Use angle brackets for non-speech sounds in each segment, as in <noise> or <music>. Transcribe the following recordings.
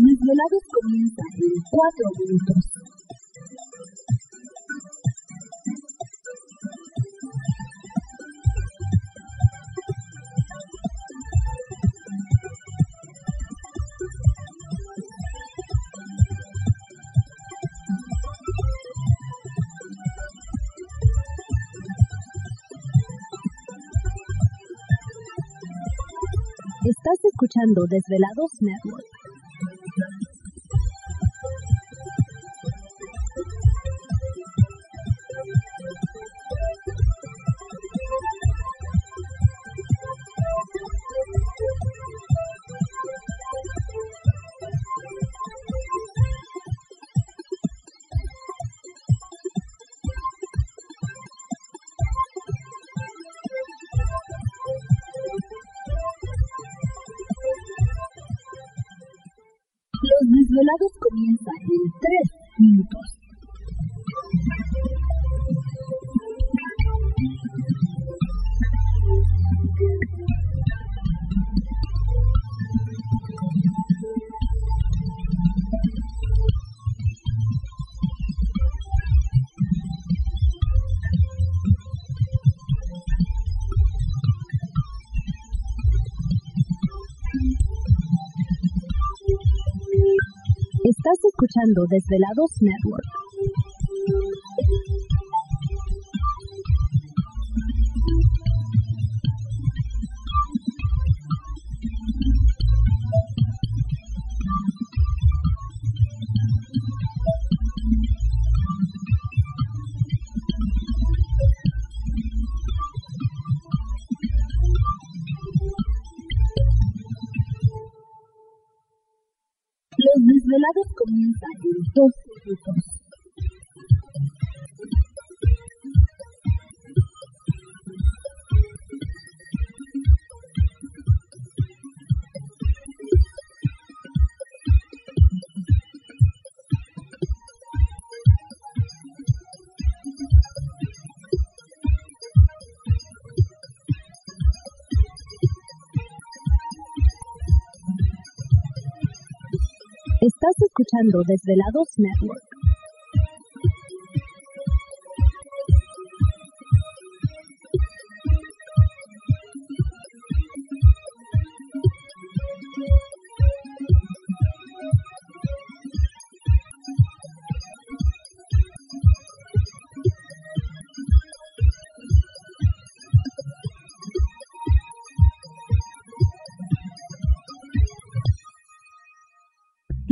Los desvelados comienzan en 4 minutos. Estás escuchando Desvelados Network. Comienzan en 3 minutos. Escuchando Desvelados Network. Los desvelados comienzan en 2 minutos. Estás escuchando Desvelados Network.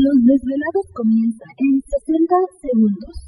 Los desvelados comienzan en 60 segundos.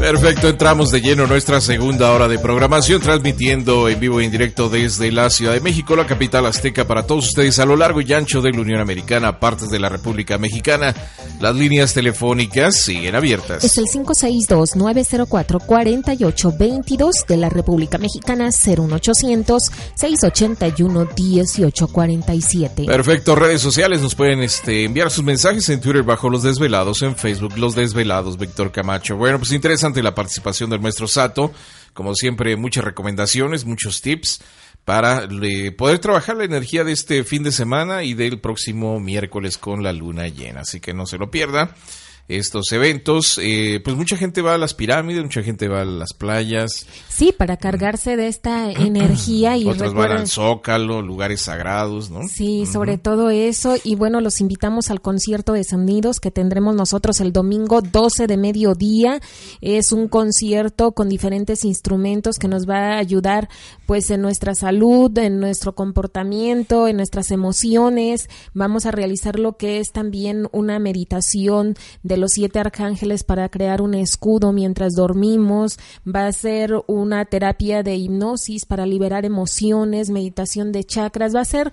Perfecto, entramos de lleno nuestra segunda hora de programación, transmitiendo en vivo e en directo desde la Ciudad de México, la capital azteca, para todos ustedes a lo largo y ancho de la Unión Americana, partes de la República Mexicana. Las líneas telefónicas siguen abiertas. Es el 562-904-4822 de la República Mexicana, 01800-681-1847. Perfecto, redes sociales nos pueden este, enviar sus mensajes en Twitter bajo Los Desvelados, en Facebook Los Desvelados, Víctor Camacho. Bueno, pues interesante la participación del maestro Sato. Como siempre, muchas recomendaciones, muchos tips para poder trabajar la energía de este fin de semana y del próximo miércoles con la luna llena. Así que no se lo pierda estos eventos. Eh, pues mucha gente va a las pirámides, mucha gente va a las playas. Sí, para cargarse de esta <clears throat> energía y Otras van al Zócalo, lugares sagrados, ¿no? Sí, sobre todo eso. Y bueno, los invitamos al concierto de Sonidos que tendremos nosotros el domingo 12 de mediodía. Es un concierto con diferentes instrumentos que nos va a ayudar pues en nuestra salud, en nuestro comportamiento, en nuestras emociones. Vamos a realizar lo que es también una meditación de los siete arcángeles para crear un escudo mientras dormimos, va a ser una terapia de hipnosis para liberar emociones, meditación de chakras, va a ser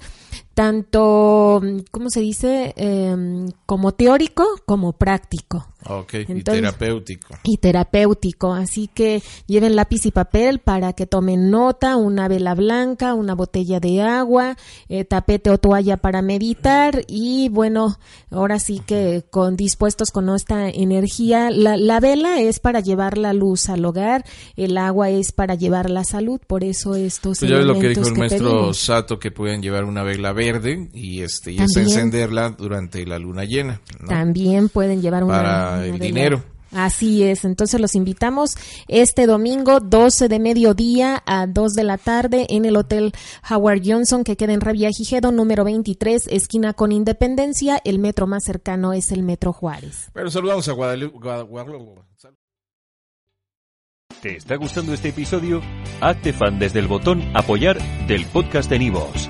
tanto, ¿cómo se dice? Em, como teórico como práctico. Ok, y terapéutico. Y terapéutico, así que lleven lápiz y papel para que tomen nota, una vela blanca, una botella de agua, eh, tapete o toalla para meditar y bueno, ahora sí que con dispuestos con esta energía, la, la vela es para llevar la luz al hogar, el agua es para llevar la salud, por eso estos pues ya lo que dijo el maestro Sato que pueden llevar una vela verde y este y encenderla durante la luna llena. También pueden llevar una el dinero. Así es, entonces los invitamos este domingo 12 de mediodía a 2 de la tarde en el Hotel Howard Johnson que queda en Gijedo número 23, esquina con Independencia. El metro más cercano es el Metro Juárez. Bueno, saludamos a Guadalupe. ¿Te está gustando este episodio? Hazte fan desde el botón apoyar del podcast de Nivos.